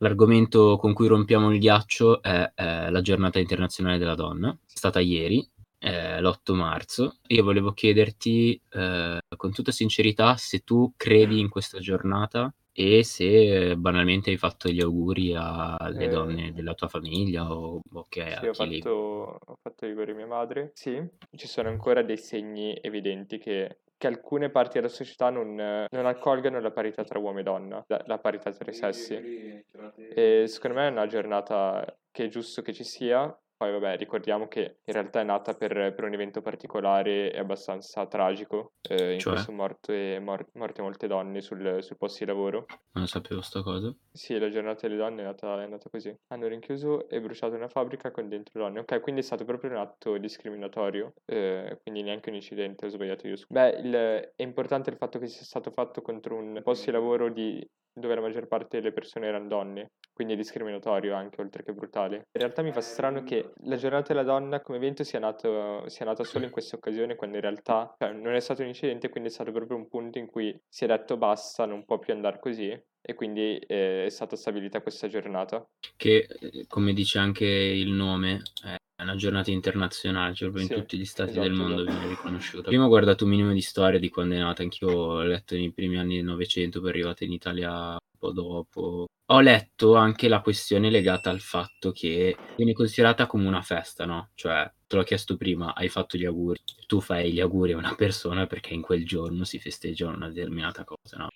l'argomento con cui rompiamo il ghiaccio è, è la giornata internazionale della donna, è stata ieri, eh, l'8 marzo. Io volevo chiederti eh, con tutta sincerità se tu credi in questa giornata e se banalmente hai fatto gli auguri alle Eh, donne della tua famiglia o, o che sì, a ho fatto, ho fatto gli auguri a mia madre. Sì, ci sono ancora dei segni evidenti che, che alcune parti della società non, non accolgano la parità tra uomo e donna, la, la parità tra i sessi. E secondo me è una giornata che è giusto che ci sia. Poi vabbè, ricordiamo che in realtà è nata per, per un evento particolare e abbastanza tragico, eh, in Cioè? cui sono morte, mor- morte molte donne sul, sul posto di lavoro. Non sapevo sta cosa. Sì, la giornata delle donne è nata, è nata così. Hanno rinchiuso e bruciato una fabbrica con dentro donne. Ok, quindi è stato proprio un atto discriminatorio, eh, quindi neanche un incidente, ho sbagliato io. Beh, il- è importante il fatto che sia stato fatto contro un posto di lavoro di, dove la maggior parte delle persone erano donne, quindi è discriminatorio anche, oltre che brutale. In realtà mi fa strano che la giornata della donna come evento sia, nato, sia nata solo in questa occasione, quando in realtà cioè, non è stato un incidente, quindi è stato proprio un punto in cui si è detto basta, non può più andare così e quindi eh, è stata stabilita questa giornata. Che, eh, come dice anche il nome, è una giornata internazionale, cioè proprio in Sì, tutti gli stati esatto, del mondo esatto. viene riconosciuta. Prima ho guardato un minimo di storia di quando è nata, anch'io ho letto nei primi anni del Novecento, poi è arrivata in Italia un po' dopo. Ho letto anche la questione legata al fatto che viene considerata come una festa, no? Cioè, te l'ho chiesto prima, hai fatto gli auguri. Tu fai gli auguri a una persona perché in quel giorno si festeggia una determinata cosa, no?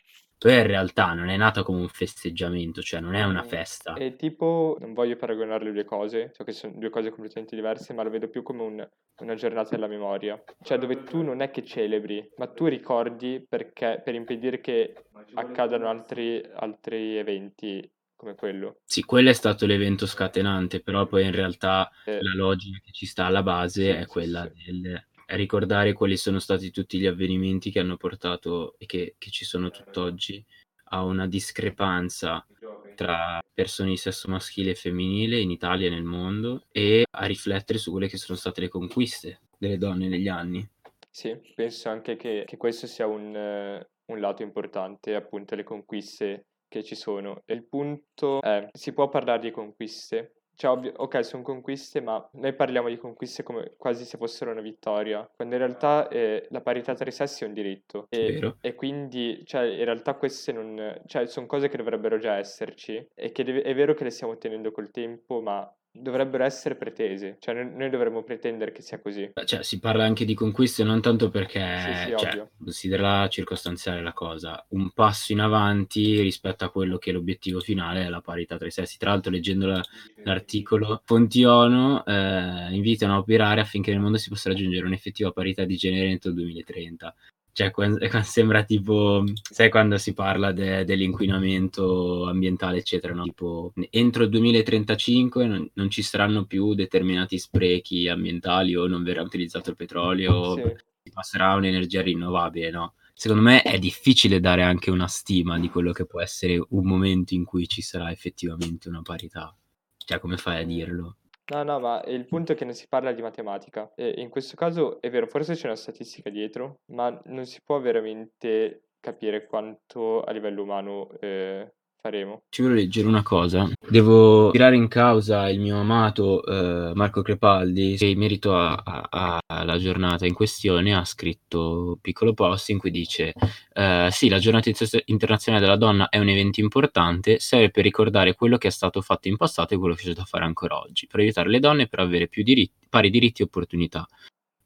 Poi in realtà non è nata come un festeggiamento, cioè non è una Mm, festa. È tipo, non voglio paragonare le due cose, so che sono due cose completamente diverse, ma lo vedo più come un- una giornata della memoria. Cioè dove tu non è che celebri, ma tu ricordi perché, per impedire che accadano altri, altri eventi come quello. Sì, quello è stato l'evento scatenante, però poi in realtà Eh, la logica che ci sta alla base Sì, è quella sì. del ricordare quali sono stati tutti gli avvenimenti che hanno portato e che, che ci sono tutt'oggi a una discrepanza tra persone di sesso maschile e femminile in Italia e nel mondo e a riflettere su quelle che sono state le conquiste delle donne negli anni. Sì, penso anche che, che questo sia un, eh, un lato importante, appunto, le conquiste che ci sono. E il punto è, si può parlare di conquiste? Cioè, ovvio- ok, sono conquiste, ma noi parliamo di conquiste come quasi se fossero una vittoria, quando in realtà eh, la parità tra i sessi è un diritto. E, Vero? e quindi, cioè, in realtà queste non... cioè, sono cose che dovrebbero già esserci e che deve- è vero che le stiamo ottenendo col tempo, ma dovrebbero essere pretese. Cioè, noi, dovremmo pretendere che sia così. Cioè, si parla anche di conquiste non tanto Sì, perché, sì, cioè, ovvio. considera circostanziale la cosa, un passo in avanti rispetto a quello che è l'obiettivo finale è la parità tra i sessi. Tra l'altro, leggendo la- l'articolo, fonti ONU eh, invitano a operare affinché nel mondo si possa raggiungere un'effettiva parità di genere entro il 2030. Cioè, sembra tipo, sai quando si parla de- dell'inquinamento ambientale, eccetera, no? Tipo, entro il 2035 non, non ci saranno più determinati sprechi ambientali o non verrà utilizzato il petrolio, Sì. si passerà a un'energia rinnovabile, no? Secondo me è difficile dare anche una stima di quello che può essere un momento in cui ci sarà effettivamente una parità. Cioè, come fai a dirlo? No, no, ma il punto è che non si parla di matematica. E in questo caso è vero, forse c'è una statistica dietro, ma non si può veramente capire quanto a livello umano eh, faremo. Ci voglio leggere una cosa. Devo tirare in causa il mio amato eh, Marco Crepaldi, che in merito alla giornata in questione ha scritto un piccolo post in cui dice: eh, Sì, la giornata inter- internazionale della donna è un evento importante, serve per ricordare quello che è stato fatto in passato e quello che c'è da fare ancora oggi, per aiutare le donne per avere più diritti, pari diritti e opportunità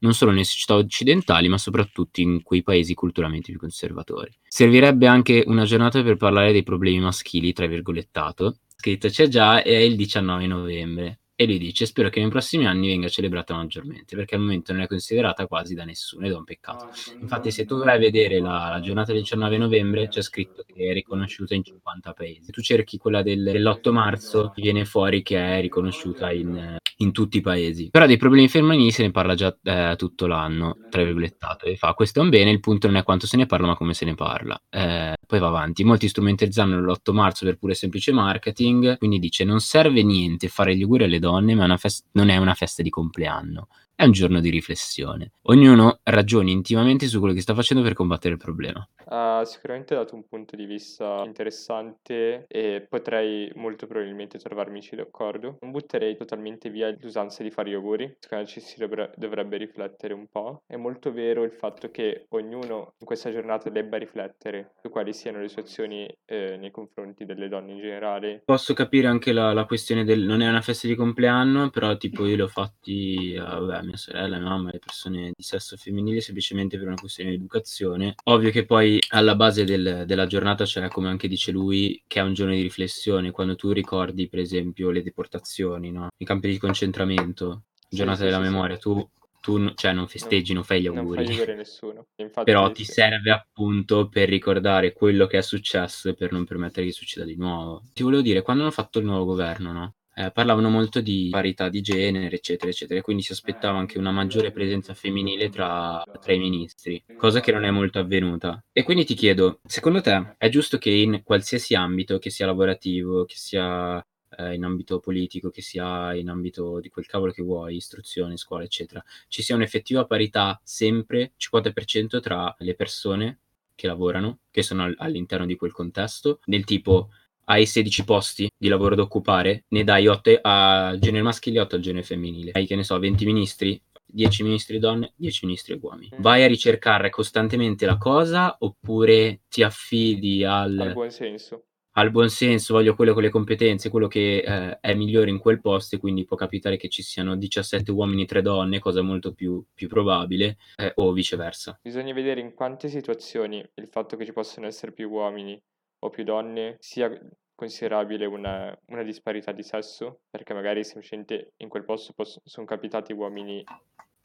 non solo nelle società occidentali, ma soprattutto in quei paesi culturalmente più conservatori. Servirebbe anche una giornata per parlare dei problemi maschili, tra virgolettato. Scritto c'è già, è il 19 novembre. E lui dice: Spero che nei prossimi anni venga celebrata maggiormente, perché al momento non è considerata quasi da nessuno ed è un peccato. Infatti, se tu vai a vedere la, la giornata del 19 novembre, c'è scritto che è riconosciuta in 50 paesi. Se tu cerchi quella del, dell'8 marzo, viene fuori che è riconosciuta in, in tutti i paesi. Però dei problemi femminili se ne parla già eh, tutto l'anno, tra virgolettato, e fa questo è un bene, il punto non è quanto se ne parla, ma come se ne parla. Eh, poi va avanti. Molti strumentalizzano l'8 marzo per pure semplice marketing, quindi dice non serve niente fare gli auguri alle donne, ma fest- non è una festa di compleanno. È un giorno di riflessione. Ognuno ragioni intimamente su quello che sta facendo per combattere il problema. Ha sicuramente dato un punto di vista interessante e potrei molto probabilmente trovarmici d'accordo. Non butterei totalmente via l'usanza di fare gli auguri, secondo me ci si dovrebbe, dovrebbe riflettere un po'. È molto vero il fatto che ognuno in questa giornata debba riflettere su quali siano le sue azioni eh, nei confronti delle donne in generale. Posso capire anche la, la questione del non è una festa di compleanno, però tipo io l'ho fatti a vabbè, mia sorella, mia mamma, le persone di sesso femminile semplicemente per una questione di educazione. Ovvio che poi alla base del, della giornata c'è, come anche dice lui, che è un giorno di riflessione, quando tu ricordi per esempio le deportazioni, no? i campi di concentramento, giornata sì, della sì, memoria, sì. tu tu cioè, non festeggi, non, non fai gli auguri. Non fai nessuno. Infatti, Però ti serve appunto per ricordare quello che è successo e per non permettere che succeda di nuovo. Ti volevo dire, quando hanno fatto il nuovo governo, no? Eh, parlavano molto di parità di genere, eccetera, eccetera, quindi si aspettava anche una maggiore presenza femminile tra, tra i ministri, cosa che non è molto avvenuta. E quindi ti chiedo, secondo te è giusto che in qualsiasi ambito, che sia lavorativo, che sia eh, in ambito politico, che sia in ambito di quel cavolo che vuoi, istruzione, scuola, eccetera, ci sia un'effettiva parità sempre 50% tra le persone che lavorano, che sono all'interno di quel contesto, del tipo hai 16 posti di lavoro da occupare, ne dai 8 a genere maschile e 8 al genere femminile. Hai, che ne so, 20 ministri, 10 ministri donne, 10 ministri uomini. Mm. Vai a ricercare costantemente la cosa oppure ti affidi al, al buon senso? Al buon senso, voglio quello con le competenze, quello che eh, è migliore in quel posto e quindi può capitare che ci siano 17 uomini e 3 donne, cosa molto più, più probabile, eh, o viceversa. Bisogna vedere in quante situazioni il fatto che ci possano essere più uomini o più donne sia considerabile una, una disparità di sesso, perché magari semplicemente in quel posto poss- sono capitati uomini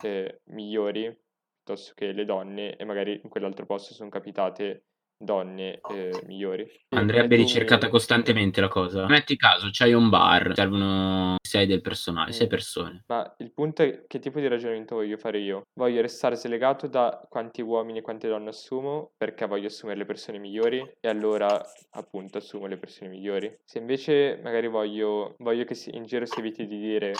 eh, migliori piuttosto che le donne e magari in quell'altro posto sono capitate donne eh, migliori. Andrebbe ricercata costantemente la cosa. Metti caso, c'hai un bar, servono 6 del personale, 6 mm. persone. Ma il punto è che tipo di ragionamento voglio fare io? Voglio restare slegato da quanti uomini e quante donne assumo perché voglio assumere le persone migliori e allora appunto assumo le persone migliori. Se invece magari voglio, voglio che si, in giro si eviti di dire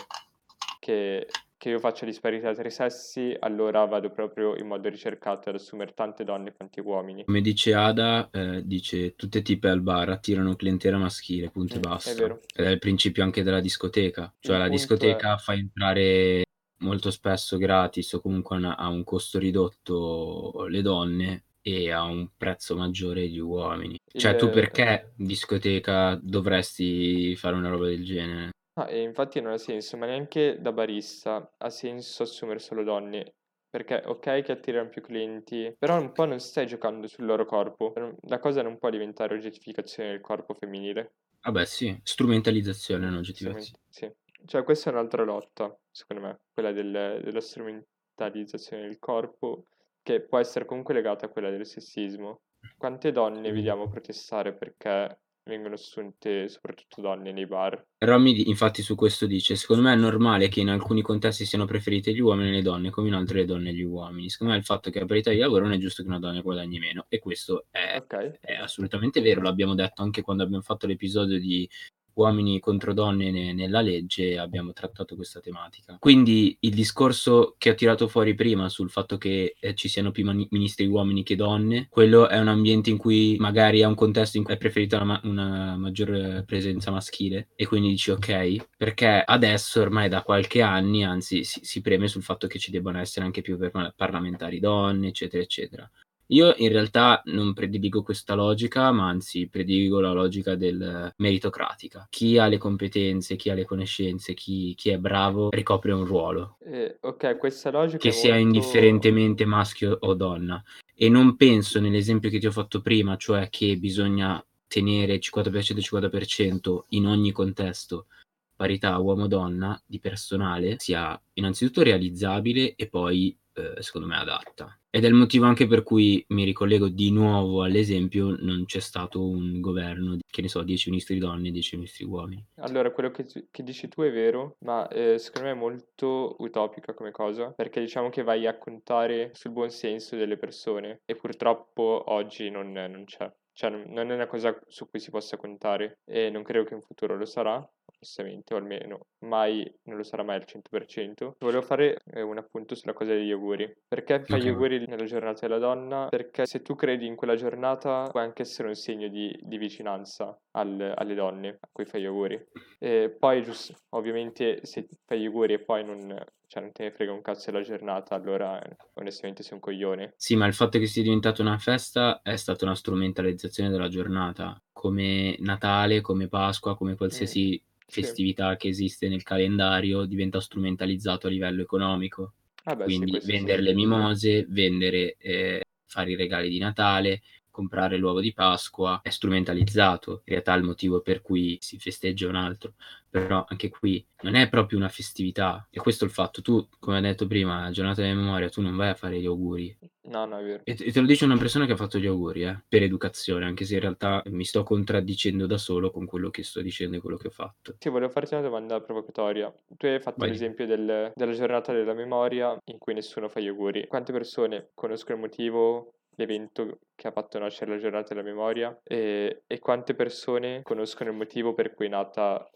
che che io faccia disparità tra i sessi, allora vado proprio in modo ricercato ad assumere tante donne quanti uomini. Come dice Ada, eh, dice tutte tipe al bar attirano clientela maschile, punto mm, e basta. È vero. Ed è il principio anche della discoteca, cioè il la discoteca è... fa entrare molto spesso gratis o comunque a un costo ridotto le donne e a un prezzo maggiore gli uomini. Cioè il... tu perché discoteca dovresti fare una roba del genere? Ah, e infatti non ha senso, ma neanche da barista ha senso assumere solo donne. Perché ok che attirano più clienti, però un po' non stai giocando sul loro corpo. La cosa non può diventare oggettificazione del corpo femminile. Vabbè, sì, strumentalizzazione, non oggettificazione. Sì, cioè questa è un'altra lotta, secondo me, quella del, della strumentalizzazione del corpo, che può essere comunque legata a quella del sessismo. Quante donne vediamo protestare perché vengono assunte soprattutto donne nei bar. Romy infatti su questo dice, secondo me è normale che in alcuni contesti siano preferite gli uomini e le donne, come in altri le donne e gli uomini. Secondo me il fatto che a parità di lavoro non è giusto che una donna guadagni meno e questo è, okay. è assolutamente vero, l'abbiamo detto anche quando abbiamo fatto l'episodio di uomini contro donne ne- nella legge abbiamo trattato questa tematica. Quindi il discorso che ho tirato fuori prima sul fatto che eh, ci siano più mani- ministri uomini che donne, quello è un ambiente in cui magari è un contesto in cui è preferita una, ma- una maggiore presenza maschile e quindi dici ok, perché adesso ormai da qualche anni anzi si, si preme sul fatto che ci debbano essere anche più parlamentari donne, eccetera, eccetera. Io in realtà non prediligo questa logica, ma anzi prediligo la logica del meritocratica. Chi ha le competenze, chi ha le conoscenze, chi, chi è bravo ricopre un ruolo. Eh, ok, questa logica. Che sia molto... indifferentemente maschio o donna. E non penso nell'esempio che ti ho fatto prima, cioè che bisogna tenere 50%-50% in ogni contesto parità uomo-donna di personale sia innanzitutto realizzabile e poi eh, secondo me adatta. Ed è il motivo anche per cui mi ricollego di nuovo all'esempio, non c'è stato un governo, che ne so, 10 ministri donne e 10 ministri uomini. Allora, quello che, che dici tu è vero, ma eh, secondo me è molto utopica come cosa, perché diciamo che vai a contare sul buon senso delle persone e purtroppo oggi non, non c'è. Cioè, non è una cosa su cui si possa contare e non credo che in futuro lo sarà. Giustamente, o almeno mai non lo sarà mai al 100%. Volevo fare eh, un appunto sulla cosa degli auguri. Perché fai gli auguri nella giornata della donna? Perché se tu credi in quella giornata può anche essere un segno di, di vicinanza al- alle donne a cui fai gli auguri. E poi, giusto, ovviamente, se fai gli auguri e poi non, cioè, non te ne frega un cazzo della giornata, allora onestamente sei un coglione. Sì, ma il fatto che sia diventata una festa è stata una strumentalizzazione della giornata, come Natale, come Pasqua, come qualsiasi Mm, sì. festività che esiste nel calendario diventa strumentalizzato a livello economico. Vabbè, sì, Quindi sì. vendere le mimose, vendere, eh, fare i regali di Natale, comprare l'uovo di Pasqua è strumentalizzato. In realtà il motivo per cui si festeggia un altro. Però anche qui non è proprio una festività. E questo è il fatto. Tu, come hai detto prima, giornata della memoria, tu non vai a fare gli auguri. No, no, è vero. E te, e te lo dice una persona che ha fatto gli auguri, eh, per educazione, anche se in realtà mi sto contraddicendo da solo con quello che sto dicendo e quello che ho fatto. Sì, volevo farti una domanda provocatoria. Tu hai fatto Vai. l'esempio del- della giornata della memoria in cui nessuno fa gli auguri. Quante persone conoscono il motivo, l'evento che ha fatto nascere la giornata della memoria e, e quante persone conoscono il motivo per cui è nata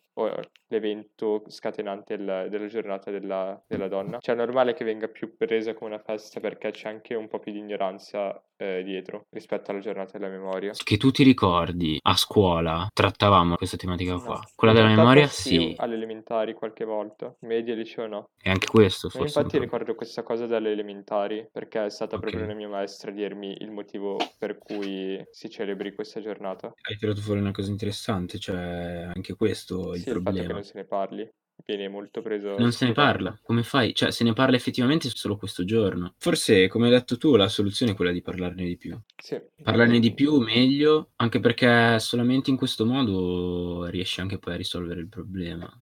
l'evento scatenante il- della giornata della, della donna? Cioè è normale che venga più presa come una festa perché c'è anche un po' più di ignoranza eh, dietro rispetto alla giornata della memoria. Che tu ti ricordi, a scuola trattavamo questa tematica No. qua. Quella della memoria, sì, sì. alle elementari qualche volta, media liceo no. E anche questo forse. infatti un po'. ricordo questa cosa dalle elementari, perché è stata Ok. proprio una mia maestra a dirmi il motivo per cui si celebri questa giornata. Hai tirato fuori una cosa interessante, cioè anche questo il Sì, il fatto che non se ne parli viene molto preso Non se ne parla. Come fai? Cioè, se ne parla effettivamente solo questo giorno. Forse, come hai detto tu, la soluzione è quella di parlarne di più. Sì, Parlarne di più, meglio, anche perché solamente in questo modo riesci anche poi a risolvere il problema.